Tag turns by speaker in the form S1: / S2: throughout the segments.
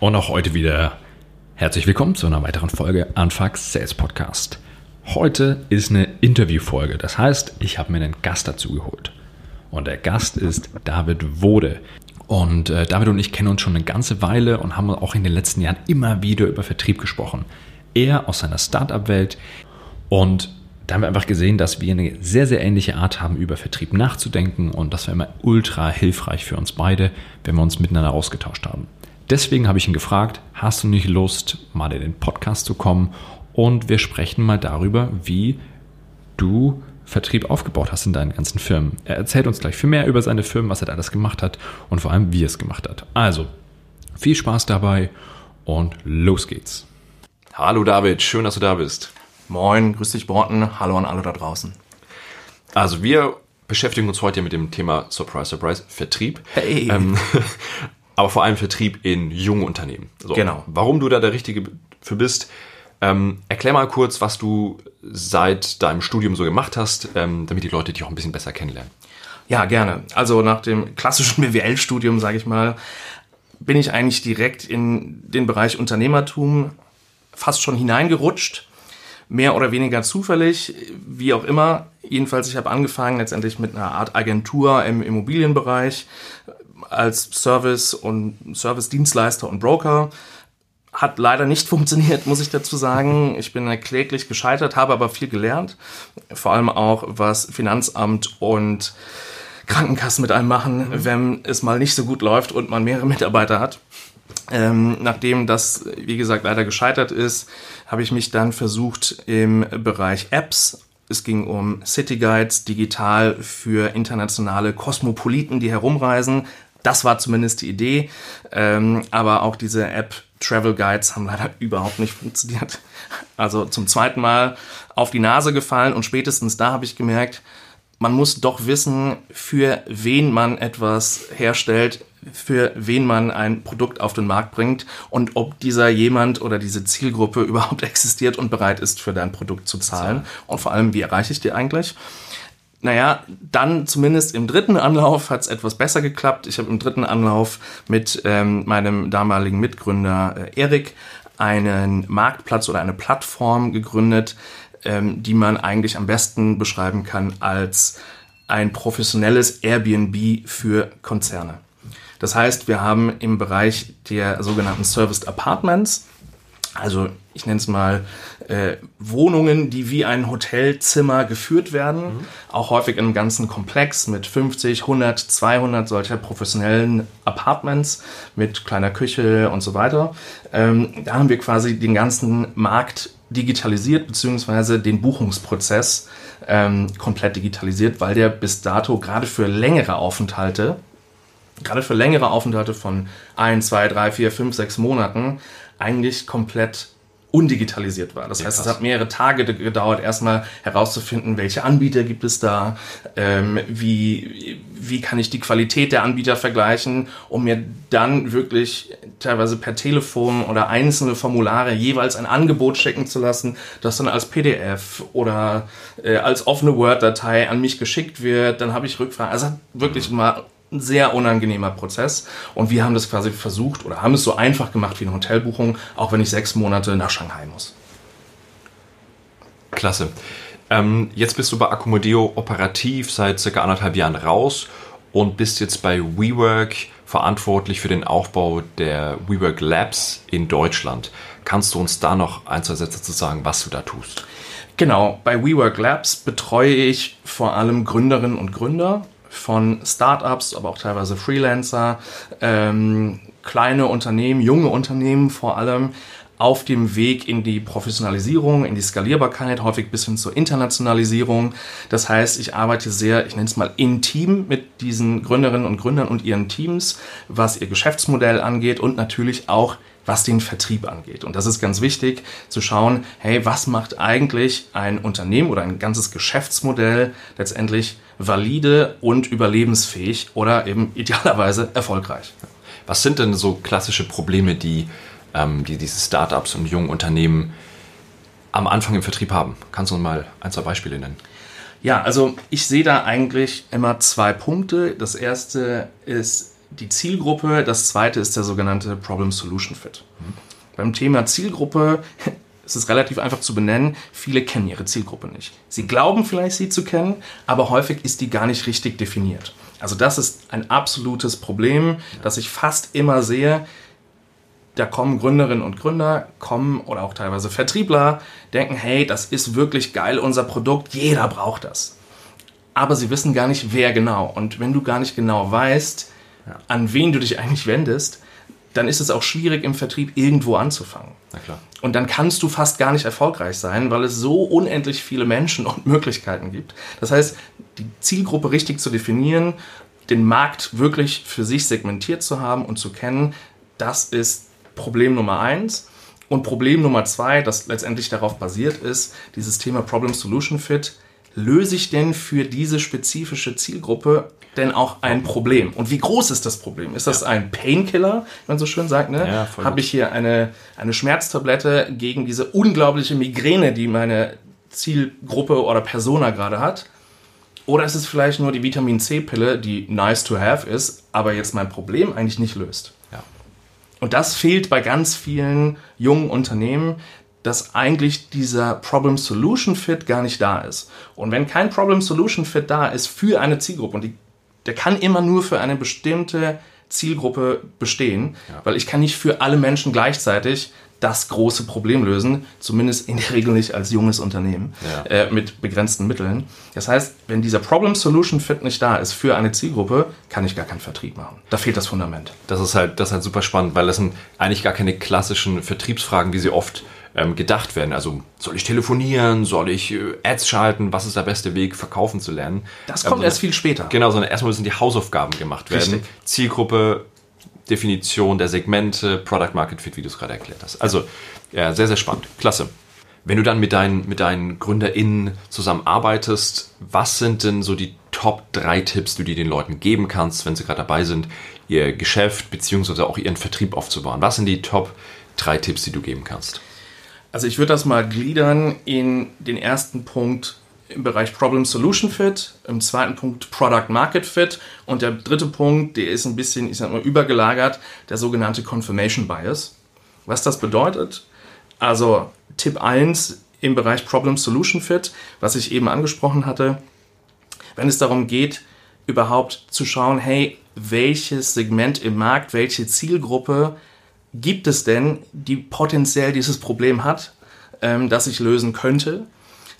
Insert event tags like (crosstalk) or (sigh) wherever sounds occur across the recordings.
S1: Und auch heute wieder herzlich willkommen zu einer weiteren Folge Anfax Sales Podcast. Heute ist eine Interviewfolge, das heißt, ich habe mir einen Gast dazu geholt. Und der Gast ist David Wode. Und äh, David und ich kennen uns schon eine ganze Weile und haben auch in den letzten Jahren immer wieder über Vertrieb gesprochen. Er aus seiner Startup-Welt und da haben wir einfach gesehen, dass wir eine sehr, sehr ähnliche Art haben, über Vertrieb nachzudenken und das war immer ultra hilfreich für uns beide, wenn wir uns miteinander ausgetauscht haben. Deswegen habe ich ihn gefragt, hast du nicht Lust, mal in den Podcast zu kommen und wir sprechen mal darüber, wie du Vertrieb aufgebaut hast in deinen ganzen Firmen. Er erzählt uns gleich viel mehr über seine Firmen, was er da alles gemacht hat und vor allem, wie er es gemacht hat. Also, viel Spaß dabei und los geht's. Hallo David, schön, dass du da bist.
S2: Moin, grüß dich Borten, hallo an alle da draußen.
S1: Also wir beschäftigen uns heute mit dem Thema Surprise, Surprise, Vertrieb. Hey. Ähm, aber vor allem Vertrieb in jungen Unternehmen.
S2: So, genau.
S1: Warum du da der Richtige für bist, ähm, erklär mal kurz, was du seit deinem Studium so gemacht hast, ähm, damit die Leute dich auch ein bisschen besser kennenlernen.
S2: Ja, gerne. Also nach dem klassischen (laughs) BWL-Studium, sage ich mal, bin ich eigentlich direkt in den Bereich Unternehmertum fast schon hineingerutscht mehr oder weniger zufällig, wie auch immer. Jedenfalls, ich habe angefangen letztendlich mit einer Art Agentur im Immobilienbereich als Service und Service-Dienstleister und Broker. Hat leider nicht (laughs) funktioniert, muss ich dazu sagen. Ich bin kläglich gescheitert, habe aber viel gelernt. Vor allem auch, was Finanzamt und Krankenkassen mit einem machen, mhm. wenn es mal nicht so gut läuft und man mehrere Mitarbeiter hat. Ähm, nachdem das, wie gesagt, leider gescheitert ist, habe ich mich dann versucht im Bereich Apps. Es ging um City Guides digital für internationale Kosmopoliten, die herumreisen. Das war zumindest die Idee. Ähm, aber auch diese App Travel Guides haben leider (laughs) überhaupt nicht funktioniert. Also zum zweiten Mal auf die Nase gefallen und spätestens da habe ich gemerkt, man muss doch wissen, für wen man etwas herstellt, für wen man ein Produkt auf den Markt bringt und ob dieser jemand oder diese Zielgruppe (laughs) überhaupt existiert und bereit ist, für dein Produkt zu zahlen. Und vor allem, wie erreiche ich die eigentlich? Naja, dann zumindest im dritten Anlauf hat es etwas besser geklappt. Ich habe im dritten Anlauf mit ähm, meinem damaligen Mitgründer äh, Erik einen Marktplatz oder eine Plattform gegründet, ähm, die man eigentlich am besten beschreiben kann als ein professionelles Airbnb für Konzerne. Das heißt, wir haben im Bereich der sogenannten Serviced Apartments, also ich nenne es mal äh, Wohnungen, die wie ein Hotelzimmer geführt werden, mhm. auch häufig in einem ganzen Komplex mit 50, 100, 200 solcher professionellen Apartments mit kleiner Küche und so weiter. Ähm, da haben wir quasi den ganzen Markt digitalisiert, beziehungsweise den Buchungsprozess ähm, komplett digitalisiert, weil der bis dato gerade für längere Aufenthalte gerade für längere Aufenthalte von ein, zwei, drei, vier, fünf, sechs Monaten eigentlich komplett undigitalisiert war. Das ja, heißt, krass. es hat mehrere Tage gedauert, erstmal herauszufinden, welche Anbieter gibt es da, ähm, wie, wie kann ich die Qualität der Anbieter vergleichen, um mir dann wirklich teilweise per Telefon oder einzelne Formulare jeweils ein Angebot schicken zu lassen, das dann als PDF oder äh, als offene Word-Datei an mich geschickt wird. Dann habe ich Rückfragen. Also wirklich mal ein sehr unangenehmer Prozess. Und wir haben das quasi versucht oder haben es so einfach gemacht wie eine Hotelbuchung, auch wenn ich sechs Monate nach Shanghai muss.
S1: Klasse. Ähm, jetzt bist du bei Accomodeo operativ seit circa anderthalb Jahren raus und bist jetzt bei WeWork verantwortlich für den Aufbau der WeWork Labs in Deutschland. Kannst du uns da noch ein, zwei Sätze zu sagen, was du da tust?
S2: Genau, bei WeWork Labs betreue ich vor allem Gründerinnen und Gründer von Startups, aber auch teilweise Freelancer, ähm, kleine Unternehmen, junge Unternehmen vor allem auf dem Weg in die Professionalisierung, in die Skalierbarkeit, häufig bis hin zur Internationalisierung. Das heißt, ich arbeite sehr, ich nenne es mal intim mit diesen Gründerinnen und Gründern und ihren Teams, was ihr Geschäftsmodell angeht und natürlich auch was den Vertrieb angeht. Und das ist ganz wichtig zu schauen, hey, was macht eigentlich ein Unternehmen oder ein ganzes Geschäftsmodell letztendlich valide und überlebensfähig oder eben (laughs) idealerweise erfolgreich.
S1: Was sind denn so klassische Probleme, die, ähm, die diese Startups und jungen Unternehmen am Anfang im Vertrieb haben? Kannst du uns mal ein, zwei Beispiele nennen?
S2: Ja, also ich sehe da eigentlich immer zwei Punkte. Das erste ist die Zielgruppe, das zweite ist der sogenannte Problem-Solution-Fit. Mhm. Beim Thema Zielgruppe ist es relativ einfach zu benennen. Viele kennen ihre Zielgruppe nicht. Sie glauben vielleicht, sie zu kennen, aber häufig ist die gar nicht richtig definiert. Also das ist ein absolutes Problem, das ich fast immer sehe. Da kommen Gründerinnen und Gründer, kommen oder auch teilweise Vertriebler, denken, hey, das ist wirklich geil, unser Produkt, jeder braucht das. Aber sie wissen gar nicht, wer genau. Und wenn du gar nicht genau weißt, an wen du dich eigentlich wendest, dann ist es auch schwierig im Vertrieb irgendwo anzufangen.
S1: Na klar.
S2: Und dann kannst du fast gar nicht erfolgreich sein, weil es so unendlich viele Menschen und Möglichkeiten gibt. Das heißt, die Zielgruppe richtig zu definieren, den Markt wirklich für sich segmentiert zu haben und zu kennen, das ist Problem Nummer eins. Und Problem Nummer zwei, das letztendlich darauf basiert ist, dieses Thema Problem Solution Fit. Löse ich denn für diese spezifische Zielgruppe denn auch ein Problem? Und wie groß ist das Problem? Ist das ja. ein Painkiller, wenn man so schön sagt? Ne? Ja, Habe ich hier eine, eine Schmerztablette gegen diese unglaubliche Migräne, die meine Zielgruppe oder Persona gerade hat? Oder ist es vielleicht nur die Vitamin C-Pille, die nice to have ist, aber jetzt mein Problem eigentlich nicht löst?
S1: Ja.
S2: Und das fehlt bei ganz vielen jungen Unternehmen, dass eigentlich dieser Problem-Solution-Fit gar nicht da ist. Und wenn kein Problem-Solution-Fit da ist für eine Zielgruppe, und die, der kann immer nur für eine bestimmte Zielgruppe bestehen, ja. weil ich kann nicht für alle Menschen gleichzeitig das große Problem lösen, zumindest in der Regel nicht als junges Unternehmen ja. äh, mit begrenzten Mitteln. Das heißt, wenn dieser Problem-Solution-Fit nicht da ist für eine Zielgruppe, kann ich gar keinen Vertrieb machen. Da fehlt das Fundament.
S1: Das ist halt, das ist halt super spannend, weil das sind eigentlich gar keine klassischen Vertriebsfragen, wie sie oft ähm, gedacht werden. Also soll ich telefonieren, soll ich äh, Ads schalten, was ist der beste Weg, verkaufen zu lernen?
S2: Das kommt ähm, erst viel später.
S1: Genau, sondern erstmal müssen die Hausaufgaben gemacht werden. Richtig. Zielgruppe, Definition der Segmente, Product Market Fit, wie du es gerade erklärt hast. Also ja, sehr, sehr spannend. Klasse. Wenn du dann mit deinen, mit deinen GründerInnen zusammenarbeitest, was sind denn so die Top 3 Tipps, die du den Leuten geben kannst, wenn sie gerade dabei sind, ihr Geschäft bzw. auch ihren Vertrieb aufzubauen? Was sind die Top 3 Tipps, die du geben kannst?
S2: Also ich würde das mal gliedern in den ersten Punkt im Bereich Problem Solution Fit, im zweiten Punkt Product Market Fit und der dritte Punkt, der ist ein bisschen, ich sag mal, übergelagert, der sogenannte Confirmation Bias. Was das bedeutet? Also Tipp 1 im Bereich Problem Solution Fit, was ich eben angesprochen hatte, wenn es darum geht, überhaupt zu schauen, hey, welches Segment im Markt, welche Zielgruppe gibt es denn, die potenziell dieses Problem hat, ähm, das ich lösen könnte.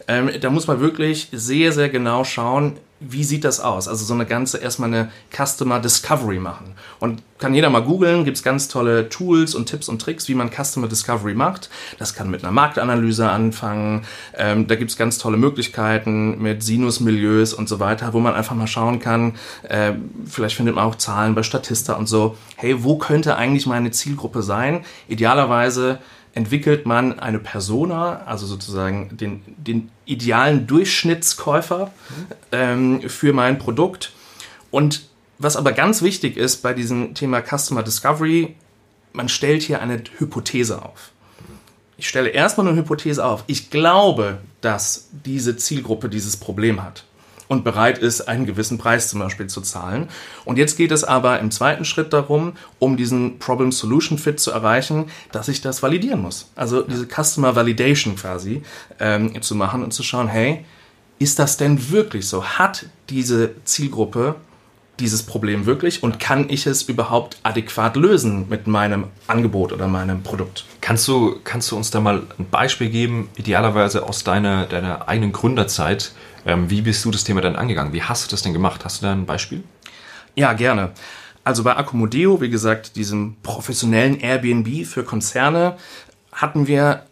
S2: Ähm, da muss man wirklich sehr, sehr genau schauen, wie sieht das aus? Also so eine ganze, erstmal eine Customer Discovery machen. Und kann jeder mal googeln, gibt es ganz tolle Tools und Tipps und Tricks, wie man Customer Discovery macht. Das kann mit einer Marktanalyse anfangen. Ähm, da gibt es ganz tolle Möglichkeiten mit Sinusmilieus und so weiter, wo man einfach mal schauen kann, äh, vielleicht findet man auch Zahlen bei Statista und so. Hey, wo könnte eigentlich meine Zielgruppe sein? Idealerweise entwickelt man eine Persona, also sozusagen den, den idealen Durchschnittskäufer ähm, für mein Produkt. Und was aber ganz wichtig ist bei diesem Thema Customer Discovery, man stellt hier eine Hypothese auf. Ich stelle erstmal eine Hypothese auf. Ich glaube, dass diese Zielgruppe dieses Problem hat und bereit ist, einen gewissen Preis zum Beispiel zu zahlen. Und jetzt geht es aber im zweiten Schritt darum, um diesen Problem-Solution-Fit zu erreichen, dass ich das validieren muss. Also diese Customer Validation quasi ähm, zu machen und zu schauen, hey, ist das denn wirklich so? Hat diese Zielgruppe dieses Problem wirklich und kann ich es überhaupt adäquat lösen mit meinem Angebot oder meinem Produkt?
S1: Kannst du, kannst du uns da mal ein Beispiel geben, idealerweise aus deiner, deiner eigenen Gründerzeit, ähm, wie bist du das Thema dann angegangen? Wie hast du das denn gemacht? Hast du da ein Beispiel?
S2: Ja, gerne. Also bei Accomodeo, wie gesagt, diesem professionellen Airbnb für Konzerne, hatten wir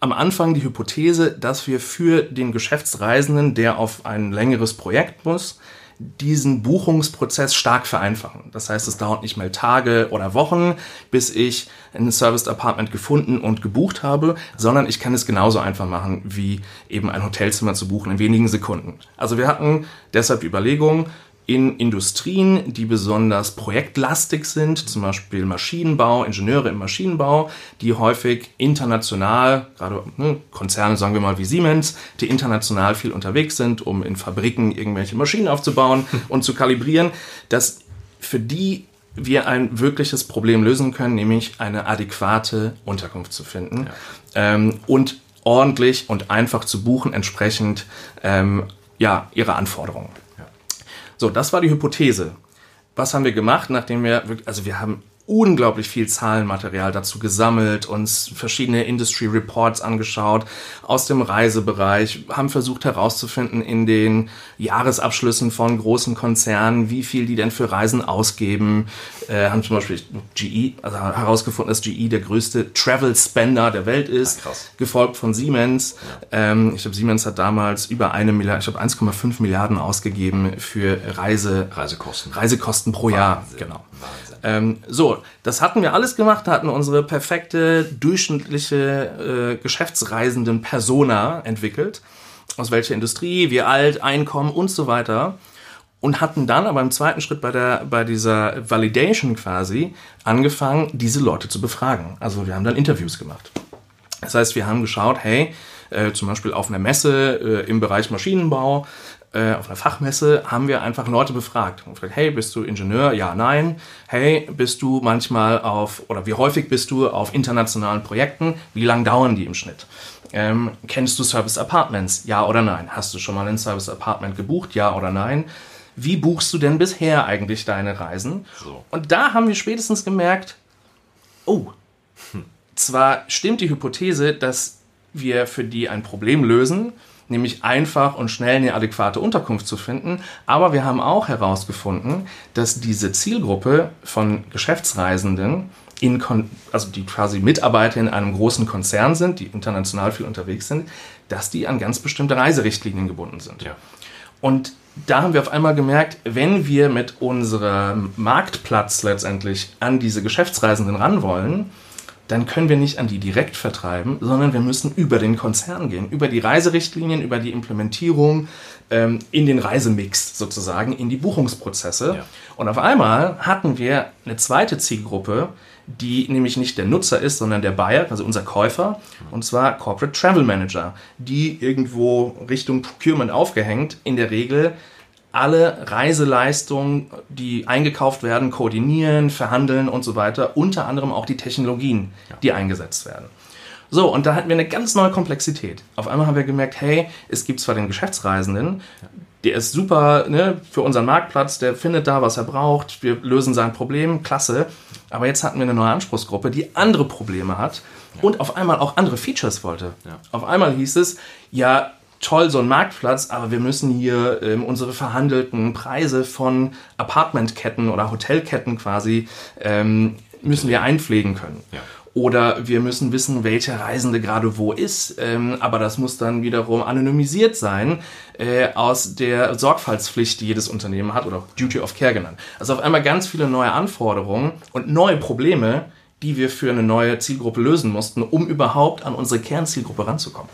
S2: am Anfang die Hypothese, dass wir für den Geschäftsreisenden, der auf ein längeres Projekt muss, diesen Buchungsprozess stark vereinfachen. Das heißt, es dauert nicht mehr Tage oder Wochen, bis ich ein Serviced Apartment gefunden und gebucht habe, sondern ich kann es genauso einfach machen, wie eben ein Hotelzimmer zu buchen in wenigen Sekunden. Also wir hatten deshalb die Überlegung, in Industrien, die besonders projektlastig sind, zum Beispiel Maschinenbau, Ingenieure im Maschinenbau, die häufig international, gerade ne, Konzerne, sagen wir mal wie Siemens, die international viel unterwegs sind, um in Fabriken irgendwelche Maschinen aufzubauen (laughs) und zu kalibrieren, dass für die wir ein wirkliches Problem lösen können, nämlich eine adäquate Unterkunft zu finden ja. ähm, und ordentlich und einfach zu buchen, entsprechend ähm, ja, ihrer Anforderungen. So, das war die Hypothese. Was haben wir gemacht, nachdem wir, also wir haben unglaublich viel Zahlenmaterial dazu gesammelt, uns verschiedene Industry Reports angeschaut aus dem Reisebereich, haben versucht herauszufinden in den Jahresabschlüssen von großen Konzernen, wie viel die denn für Reisen ausgeben, äh, haben zum Beispiel GE, also herausgefunden, dass GE der größte Travel Spender der Welt ist, Ach, gefolgt von Siemens. Ja. Ähm, ich glaube, Siemens hat damals über eine Milliarde, ich glaube 1,5 Milliarden ausgegeben für Reise,
S1: Reisekosten.
S2: Reisekosten pro Wahnsinn. Jahr. Genau. Ähm, so, das hatten wir alles gemacht, hatten unsere perfekte, durchschnittliche äh, geschäftsreisenden Persona entwickelt. Aus welcher Industrie, wie alt, Einkommen und so weiter. Und hatten dann aber im zweiten Schritt bei, der, bei dieser Validation quasi angefangen, diese Leute zu befragen. Also wir haben dann Interviews gemacht. Das heißt, wir haben geschaut, hey, äh, zum Beispiel auf einer Messe äh, im Bereich Maschinenbau, äh, auf einer Fachmesse haben wir einfach Leute befragt und gefragt, hey, bist du Ingenieur? Ja, nein. Hey, bist du manchmal auf, oder wie häufig bist du auf internationalen Projekten? Wie lang dauern die im Schnitt? Ähm, kennst du Service Apartments? Ja oder nein? Hast du schon mal ein Service Apartment gebucht? Ja oder nein? Wie buchst du denn bisher eigentlich deine Reisen? So. Und da haben wir spätestens gemerkt, oh, hm. zwar stimmt die Hypothese, dass wir für die ein Problem lösen, nämlich einfach und schnell eine adäquate Unterkunft zu finden. Aber wir haben auch herausgefunden, dass diese Zielgruppe von Geschäftsreisenden, in also die quasi Mitarbeiter in einem großen Konzern sind, die international viel unterwegs sind, dass die an ganz bestimmte Reiserichtlinien gebunden sind. Ja. Und da haben wir auf einmal gemerkt, wenn wir mit unserem Marktplatz letztendlich an diese Geschäftsreisenden ran wollen, dann können wir nicht an die direkt vertreiben, sondern wir müssen über den Konzern gehen, über die Reiserichtlinien, über die Implementierung ähm, in den Reisemix sozusagen, in die Buchungsprozesse. Ja. Und auf einmal hatten wir eine zweite Zielgruppe, die nämlich nicht der Nutzer ist, sondern der Buyer, also unser Käufer, und zwar Corporate Travel Manager, die irgendwo Richtung Procurement aufgehängt, in der Regel alle Reiseleistungen, die eingekauft werden, koordinieren, verhandeln und so weiter. Unter anderem auch die Technologien, die eingesetzt werden. So, und da hatten wir eine ganz neue Komplexität. Auf einmal haben wir gemerkt, hey, es gibt zwar den Geschäftsreisenden, der ist super ne, für unseren Marktplatz, der findet da, was er braucht, wir lösen sein Problem, klasse. Aber jetzt hatten wir eine neue Anspruchsgruppe, die andere Probleme hat ja. und auf einmal auch andere Features wollte. Ja. Auf einmal hieß es, ja, toll, so ein Marktplatz, aber wir müssen hier ähm, unsere verhandelten Preise von Apartmentketten oder Hotelketten quasi, ähm, müssen wir einpflegen können. Ja. Oder wir müssen wissen, welcher Reisende gerade wo ist. Ähm, aber das muss dann wiederum anonymisiert sein äh, aus der Sorgfaltspflicht, die jedes Unternehmen hat oder Duty of Care genannt. Also auf einmal ganz viele neue Anforderungen und neue Probleme, die wir für eine neue Zielgruppe lösen mussten, um überhaupt an unsere Kernzielgruppe ranzukommen.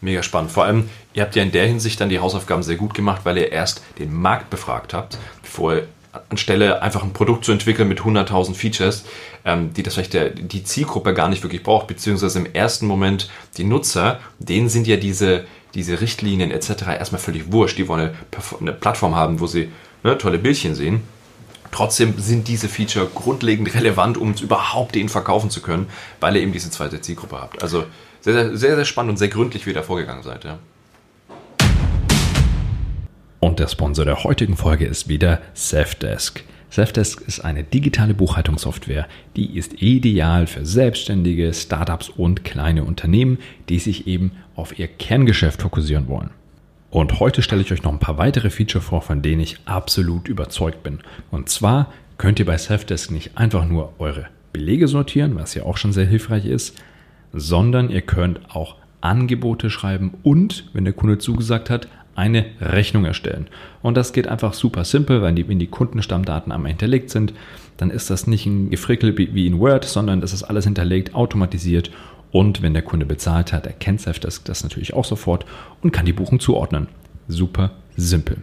S1: Mega spannend. Vor allem, ihr habt ja in der Hinsicht dann die Hausaufgaben sehr gut gemacht, weil ihr erst den Markt befragt habt, bevor anstelle einfach ein Produkt zu entwickeln mit 100.000 Features, ähm, die das vielleicht der, die Zielgruppe gar nicht wirklich braucht, beziehungsweise im ersten Moment die Nutzer, denen sind ja diese, diese Richtlinien etc. erstmal völlig wurscht. Die wollen eine, eine Plattform haben, wo sie ne, tolle Bildchen sehen. Trotzdem sind diese Feature grundlegend relevant, um es überhaupt denen verkaufen zu können, weil ihr eben diese zweite Zielgruppe habt. Also sehr, sehr, sehr spannend und sehr gründlich, wie ihr da vorgegangen seid. Ja. Und der Sponsor der heutigen Folge ist wieder Safdesk. Safdesk ist eine digitale Buchhaltungssoftware, die ist ideal für Selbstständige, Startups und kleine Unternehmen, die sich eben auf ihr Kerngeschäft fokussieren wollen. Und heute stelle ich euch noch ein paar weitere Feature vor, von denen ich absolut überzeugt bin. Und zwar könnt ihr bei Safdesk nicht einfach nur eure Belege sortieren, was ja auch schon sehr hilfreich ist, sondern ihr könnt auch Angebote schreiben und, wenn der Kunde zugesagt hat, eine Rechnung erstellen. Und das geht einfach super simpel, weil die, wenn die Kundenstammdaten einmal hinterlegt sind, dann ist das nicht ein Gefrickel wie in Word, sondern das ist alles hinterlegt, automatisiert. Und wenn der Kunde bezahlt hat, erkennt Safdesk das natürlich auch sofort und kann die Buchung zuordnen. Super simpel.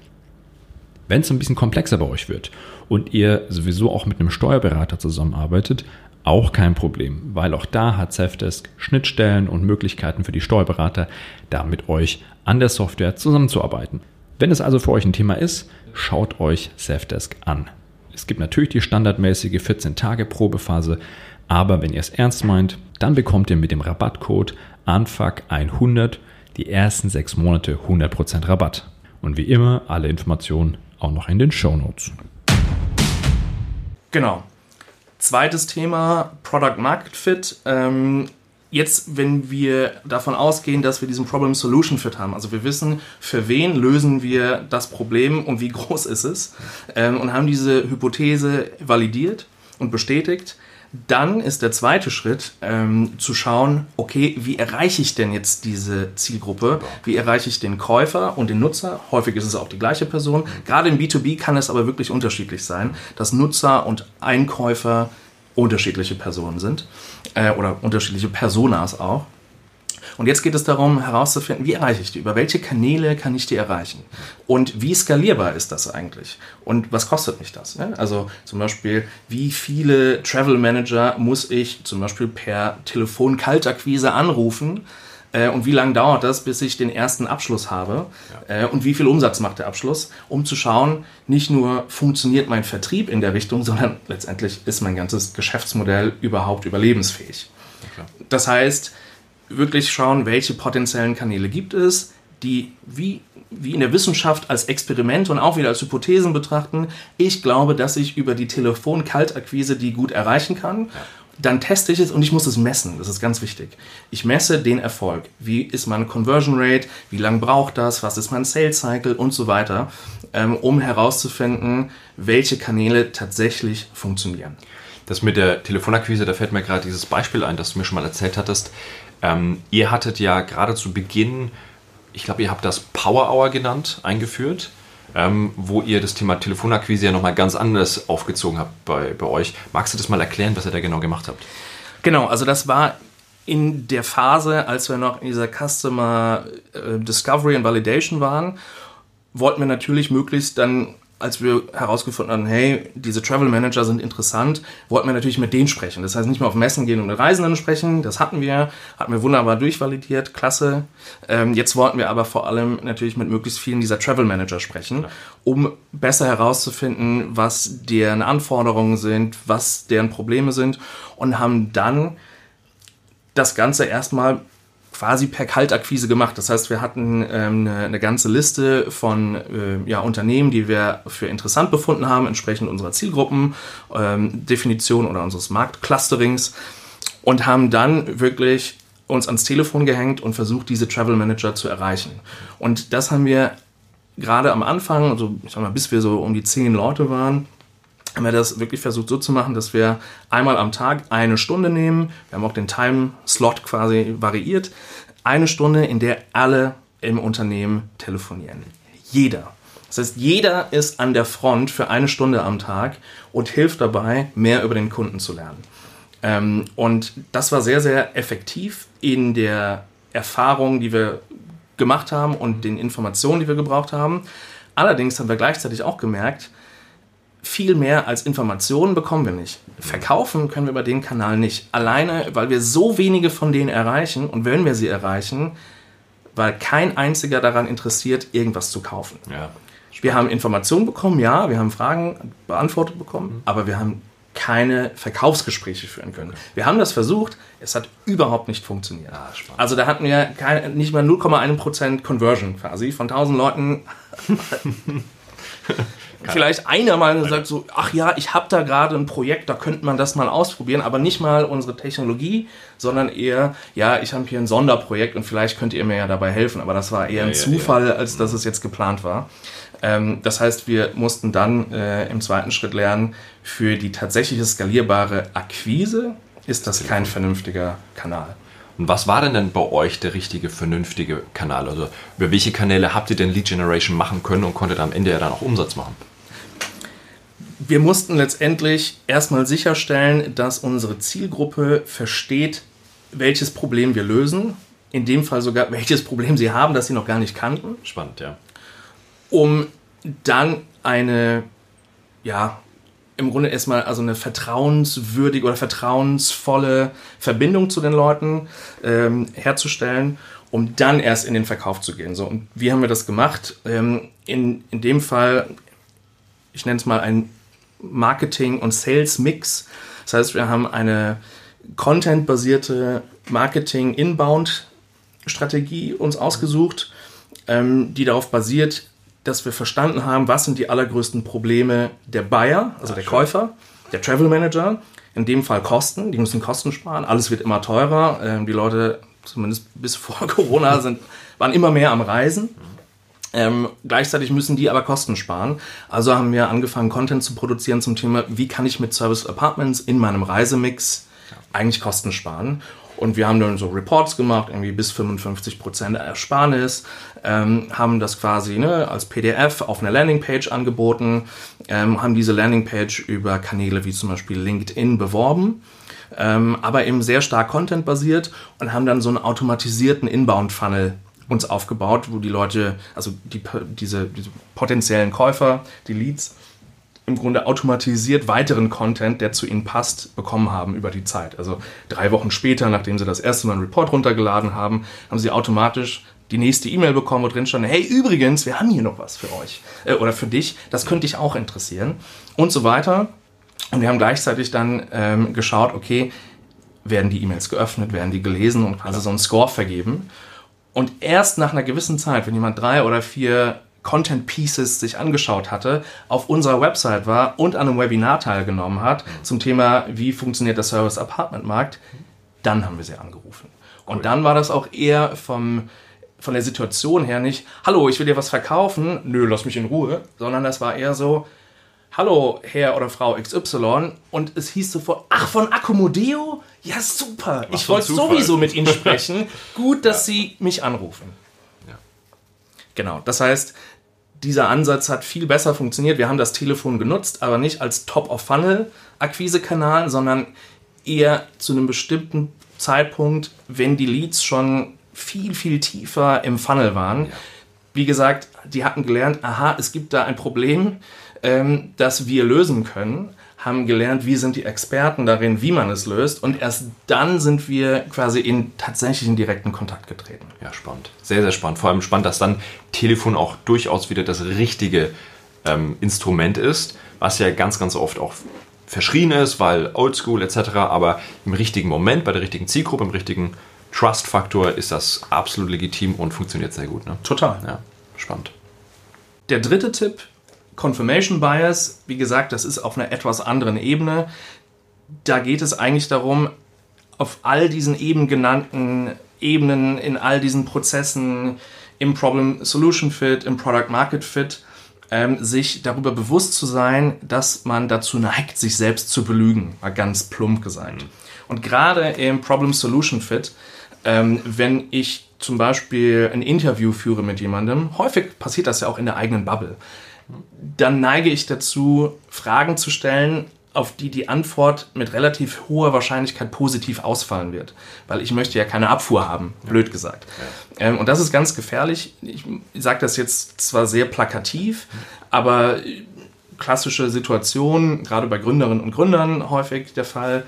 S1: Wenn es ein bisschen komplexer bei euch wird und ihr sowieso auch mit einem Steuerberater zusammenarbeitet, auch kein Problem, weil auch da hat Safdesk Schnittstellen und Möglichkeiten für die Steuerberater, da mit euch an der Software zusammenzuarbeiten. Wenn es also für euch ein Thema ist, schaut euch Safdesk an. Es gibt natürlich die standardmäßige 14-Tage-Probephase, aber wenn ihr es ernst meint, dann bekommt ihr mit dem Rabattcode ANFAC100 die ersten sechs Monate 100% Rabatt. Und wie immer alle Informationen auch noch in den Show Notes.
S2: Genau. Zweites Thema, Product Market Fit. Ähm, jetzt, wenn wir davon ausgehen, dass wir diesen Problem Solution Fit haben, also wir wissen, für wen lösen wir das Problem und wie (laughs) groß ist es, ähm, und haben diese Hypothese validiert und bestätigt, dann ist der zweite Schritt ähm, zu schauen, okay, wie erreiche ich denn jetzt diese Zielgruppe? Wie erreiche ich den Käufer und den Nutzer? Häufig ist es auch die gleiche Person. Gerade im B2B kann es aber wirklich unterschiedlich sein, dass Nutzer und Einkäufer unterschiedliche Personen sind äh, oder unterschiedliche Personas auch. Und jetzt geht es darum herauszufinden, wie erreiche ich die? Über welche Kanäle kann ich die erreichen? Und wie skalierbar ist das eigentlich? Und was kostet mich das? Also zum Beispiel, wie viele Travel Manager muss ich zum Beispiel per Telefon-Kaltakquise anrufen? Äh, und wie lange dauert das, bis ich den ersten Abschluss habe? Ja. Äh, und wie viel Umsatz macht der Abschluss? Um zu schauen, nicht nur funktioniert mein Vertrieb in der Richtung, sondern letztendlich ist mein ganzes Geschäftsmodell überhaupt überlebensfähig. Ja, das heißt, wirklich schauen, welche potenziellen Kanäle gibt es, die wie, wie in der Wissenschaft als Experimente und auch wieder als Hypothesen betrachten. Ich glaube, dass ich über die Telefon-Kaltakquise die gut erreichen kann. Ja. Dann teste ich es und ich muss es messen. Das ist ganz wichtig. Ich messe den Erfolg. Wie ist meine Conversion Rate? Wie lange braucht das? Was ist mein Sales Cycle? Und so weiter, ähm, um herauszufinden, welche Kanäle tatsächlich funktionieren.
S1: Das mit der Telefonakquise, da fällt mir gerade dieses Beispiel ein, das du mir schon mal erzählt hattest. Ähm, ihr hattet ja gerade zu Beginn, ich glaube, ihr habt das Power Hour genannt, eingeführt, ähm, wo ihr das Thema Telefonakquise ja nochmal ganz anders aufgezogen habt bei, bei euch. Magst du das mal erklären, was ihr da genau gemacht habt?
S2: Genau, also das war in der Phase, als wir noch in dieser Customer äh, Discovery and Validation waren, wollten wir natürlich möglichst dann als wir herausgefunden haben, hey, diese Travel Manager sind interessant, wollten wir natürlich mit denen sprechen. Das heißt, nicht mehr auf Messen gehen und mit Reisenden sprechen, das hatten wir, hatten wir wunderbar durchvalidiert, klasse. Ähm, jetzt wollten wir aber vor allem natürlich mit möglichst vielen dieser Travel Manager sprechen, um besser herauszufinden, was deren Anforderungen sind, was deren Probleme sind und haben dann das Ganze erstmal quasi per Kaltakquise gemacht. Das heißt, wir hatten ähm, eine, eine, ganze Liste von äh, ja, Unternehmen, die wir für interessant befunden haben, entsprechend unserer Zielgruppen, ähm, oder unseres Marktclusterings und haben dann wirklich uns ans Telefon gehängt und versucht, diese Travel Manager zu erreichen. Und das haben wir gerade am Anfang, also ich sag mal, bis wir so um die zehn Leute waren, haben wir das wirklich versucht so zu machen, dass wir einmal am Tag eine Stunde nehmen. Wir haben auch den Time-Slot quasi variiert. Eine Stunde, in der alle im Unternehmen telefonieren. Jeder. Das heißt, jeder ist an der Front für eine Stunde am Tag und hilft dabei, mehr über den Kunden zu lernen. Ähm, und das war sehr, sehr effektiv in der Erfahrung, die wir gemacht haben und den Informationen, die wir gebraucht haben. Allerdings haben wir gleichzeitig auch gemerkt, viel mehr als Informationen bekommen wir nicht. Verkaufen können wir über den Kanal nicht. Alleine, weil wir so wenige von denen erreichen und wenn wir sie erreichen, weil kein einziger daran interessiert, irgendwas zu kaufen. Ja, wir haben Informationen bekommen, ja, wir haben Fragen beantwortet bekommen, mhm. aber wir haben keine Verkaufsgespräche führen können. Wir haben das versucht, es hat überhaupt nicht funktioniert. Ah, also da hatten wir keine, nicht mal 0,1% Conversion quasi. Von 1000 Leuten (laughs) vielleicht einer mal gesagt so, ach ja, ich habe da gerade ein Projekt, da könnte man das mal ausprobieren, aber nicht mal unsere Technologie, sondern eher, ja, ich habe hier ein Sonderprojekt und vielleicht könnt ihr mir ja dabei helfen. Aber das war eher ein ja, Zufall, ja. als dass es jetzt geplant war. Ähm, das heißt, wir mussten dann äh, im zweiten Schritt lernen, für die tatsächliche skalierbare Akquise ist das kein vernünftiger Kanal.
S1: Und was war denn denn bei euch der richtige, vernünftige Kanal? Also über welche Kanäle habt ihr denn Lead Generation machen können und konntet am Ende ja dann auch Umsatz machen?
S2: Wir mussten letztendlich erstmal sicherstellen, dass unsere Zielgruppe versteht, welches Problem wir lösen. In dem Fall sogar, (laughs) welches Problem sie haben, das sie noch gar nicht kannten.
S1: Spannend, ja.
S2: Um dann eine, ja, im Grunde erstmal also eine vertrauenswürdige oder vertrauensvolle Verbindung zu den Leuten ähm, herzustellen, um dann erst in den Verkauf zu gehen. So, und wie haben wir das gemacht? Ähm, in, in dem Fall, ich nenne es mal ein Marketing und Sales Mix. Das heißt, wir haben eine Content-basierte Marketing-Inbound-Strategie uns ausgesucht, ähm, die darauf basiert, dass wir verstanden haben, was sind die allergrößten Probleme der Buyer, also der Käufer, der Travel Manager, in dem Fall Kosten, die müssen Kosten sparen, alles wird immer teurer, ähm, die Leute, zumindest bis vor (laughs) Corona, sind, waren immer mehr am Reisen. Ähm, gleichzeitig müssen die aber Kosten sparen. Also haben wir angefangen, Content zu produzieren zum Thema, wie kann ich mit Service Apartments in meinem Reisemix eigentlich Kosten sparen. Und wir haben dann so Reports gemacht, irgendwie bis 55% Ersparnis, ähm, haben das quasi ne, als PDF auf einer Landingpage angeboten, ähm, haben diese Landingpage über Kanäle wie zum Beispiel LinkedIn beworben, ähm, aber eben sehr stark Content-basiert und haben dann so einen automatisierten Inbound-Funnel uns aufgebaut, wo die Leute, also die, diese, diese potenziellen Käufer, die Leads, im Grunde automatisiert weiteren Content, der zu ihnen passt, bekommen haben über die Zeit. Also drei Wochen später, nachdem sie das erste Mal einen Report runtergeladen haben, haben sie automatisch die nächste E-Mail bekommen, wo drin stand, hey, übrigens, wir haben hier noch was für euch äh, oder für dich, das könnte dich auch interessieren und so weiter. Und wir haben gleichzeitig dann ähm, geschaut, okay, werden die E-Mails geöffnet, werden die gelesen und quasi so einen Score vergeben. Und erst nach einer gewissen Zeit, wenn jemand drei oder vier Content Pieces sich angeschaut hatte, auf unserer Website war und an einem Webinar teilgenommen hat zum Thema, wie funktioniert der Service Apartment Markt, dann haben wir sie angerufen. Und dann war das auch eher vom, von der Situation her nicht, hallo, ich will dir was verkaufen, nö, lass mich in Ruhe, sondern das war eher so, hallo, Herr oder Frau XY und es hieß sofort, ach, von Accomodeo? Ja, super, was ich wollte sowieso mit Ihnen sprechen, (laughs) gut, dass ja. Sie mich anrufen. Ja. Genau, das heißt, dieser Ansatz hat viel besser funktioniert. Wir haben das Telefon genutzt, aber nicht als Top-of-Funnel-Akquisekanal, sondern eher zu einem bestimmten Zeitpunkt, wenn die Leads schon viel, viel tiefer im Funnel waren. Ja. Wie gesagt, die hatten gelernt, aha, es gibt da ein Problem, ähm, das wir lösen können haben gelernt, wie sind die Experten darin, wie man es löst. Und erst dann sind wir quasi in tatsächlich direkten Kontakt getreten.
S1: Ja, spannend. Sehr, sehr spannend. Vor allem spannend, dass dann Telefon auch durchaus wieder das richtige ähm, Instrument ist, was ja ganz, ganz oft auch verschrien ist, weil Oldschool etc. Aber im richtigen Moment, bei der richtigen Zielgruppe, im richtigen Trust-Faktor ist das absolut legitim und funktioniert sehr gut. Ne?
S2: Total.
S1: Ja, spannend.
S2: Der dritte Tipp Confirmation Bias, wie gesagt, das ist auf einer etwas anderen Ebene. Da geht es eigentlich darum, auf all diesen eben genannten Ebenen, in all diesen Prozessen, im Problem-Solution Fit, im Product-Market Fit, ähm, sich darüber bewusst zu sein, dass man dazu neigt, sich selbst zu belügen, mal ganz plump gesagt. Mhm. Und gerade im Problem-Solution Fit, ähm, wenn ich zum Beispiel ein Interview führe mit jemandem, häufig passiert das ja auch in der eigenen Bubble dann neige ich dazu, Fragen zu stellen, auf die die Antwort mit relativ hoher Wahrscheinlichkeit positiv ausfallen wird. Weil ich möchte ja keine Abfuhr haben, blöd gesagt. Ja. Ähm, und das ist ganz gefährlich. Ich sage das jetzt zwar sehr plakativ, aber klassische Situation, gerade bei Gründerinnen und Gründern häufig der Fall,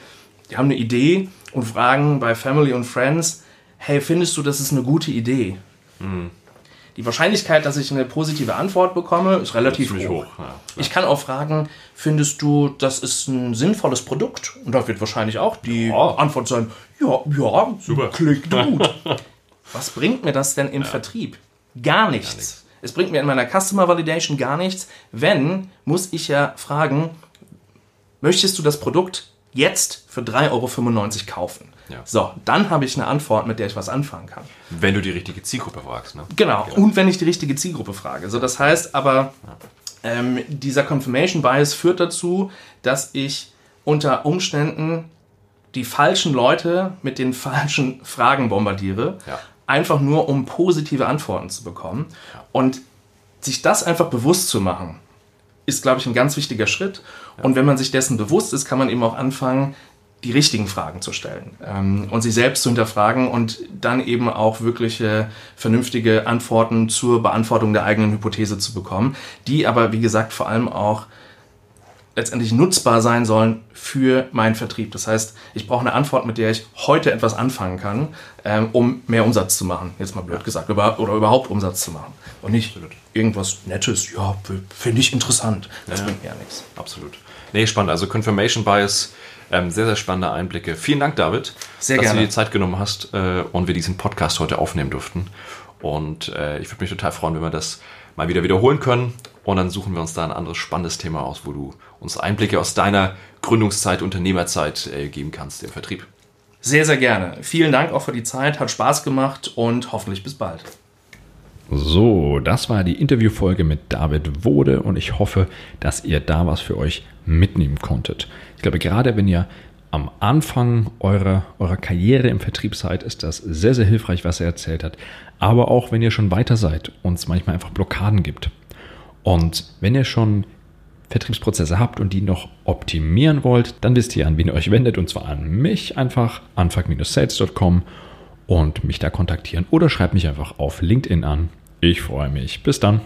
S2: die haben eine Idee und fragen bei Family und Friends, hey, findest du, das ist eine gute Idee? Mhm. Die Wahrscheinlichkeit, dass ich eine positive Antwort bekomme, ist relativ hoch. hoch. Ja. Ich kann auch fragen, findest du, das ist ein sinnvolles Produkt? Und da wird wahrscheinlich auch die ja. Antwort sein, ja, ja, super, klingt (laughs) gut. Was bringt mir das denn im Vertrieb? Gar nichts. gar nichts. Es bringt mir in meiner Customer Validation gar nichts. Wenn, muss ich ja fragen, möchtest du das Produkt jetzt für 3,95 Euro kaufen? Ja. So, dann habe ich eine Antwort, mit der ich was anfangen kann.
S1: Wenn du die richtige Zielgruppe fragst. Ne?
S2: Genau. genau, und wenn ich die richtige Zielgruppe frage. So, das heißt aber, ähm, dieser Confirmation Bias führt dazu, dass ich unter Umständen die falschen Leute mit den falschen Fragen bombardiere, ja. einfach nur um positive Antworten zu bekommen. Ja. Und sich das einfach bewusst zu machen, ist, glaube ich, ein ganz wichtiger Schritt. Ja. Und wenn man sich dessen bewusst ist, kann man eben auch anfangen, die richtigen Fragen zu stellen ähm, und sich selbst zu hinterfragen und dann eben auch wirkliche vernünftige Antworten zur Beantwortung der eigenen Hypothese zu bekommen, die aber, wie gesagt, vor allem auch letztendlich nutzbar sein sollen für meinen Vertrieb. Das heißt, ich brauche eine Antwort, mit der ich heute etwas anfangen kann, ähm, um mehr Umsatz zu machen. Jetzt mal blöd gesagt, oder überhaupt Umsatz zu machen. Und nicht irgendwas Nettes, ja, finde ich interessant. Das ja, bringt mir ja nichts.
S1: Absolut. Nee, spannend. Also Confirmation Bias, ähm, sehr, sehr spannende Einblicke. Vielen Dank, David,
S2: sehr
S1: dass
S2: gerne.
S1: du dir die Zeit genommen hast äh, und wir diesen Podcast heute aufnehmen durften. Und äh, ich würde mich total freuen, wenn wir das mal wieder wiederholen können. Und dann suchen wir uns da ein anderes spannendes Thema aus, wo du uns Einblicke aus deiner Gründungszeit, Unternehmerzeit äh, geben kannst im Vertrieb.
S2: Sehr, sehr gerne. Vielen Dank auch für die Zeit, hat Spaß gemacht und hoffentlich bis bald.
S1: So, das war die Interviewfolge mit David Wode und ich hoffe, dass ihr da was für euch mitnehmen konntet. Ich glaube, gerade wenn ihr am Anfang eurer, eurer Karriere im Vertrieb seid, ist das sehr, sehr hilfreich, was er erzählt hat. Aber auch wenn ihr schon weiter seid und es manchmal einfach Blockaden gibt. Und wenn ihr schon Vertriebsprozesse habt und die noch optimieren wollt, dann wisst ihr, an wen ihr euch wendet und zwar an mich einfach, anfuck-sales.com und mich da kontaktieren oder schreibt mich einfach auf LinkedIn an. Ich freue mich. Bis dann.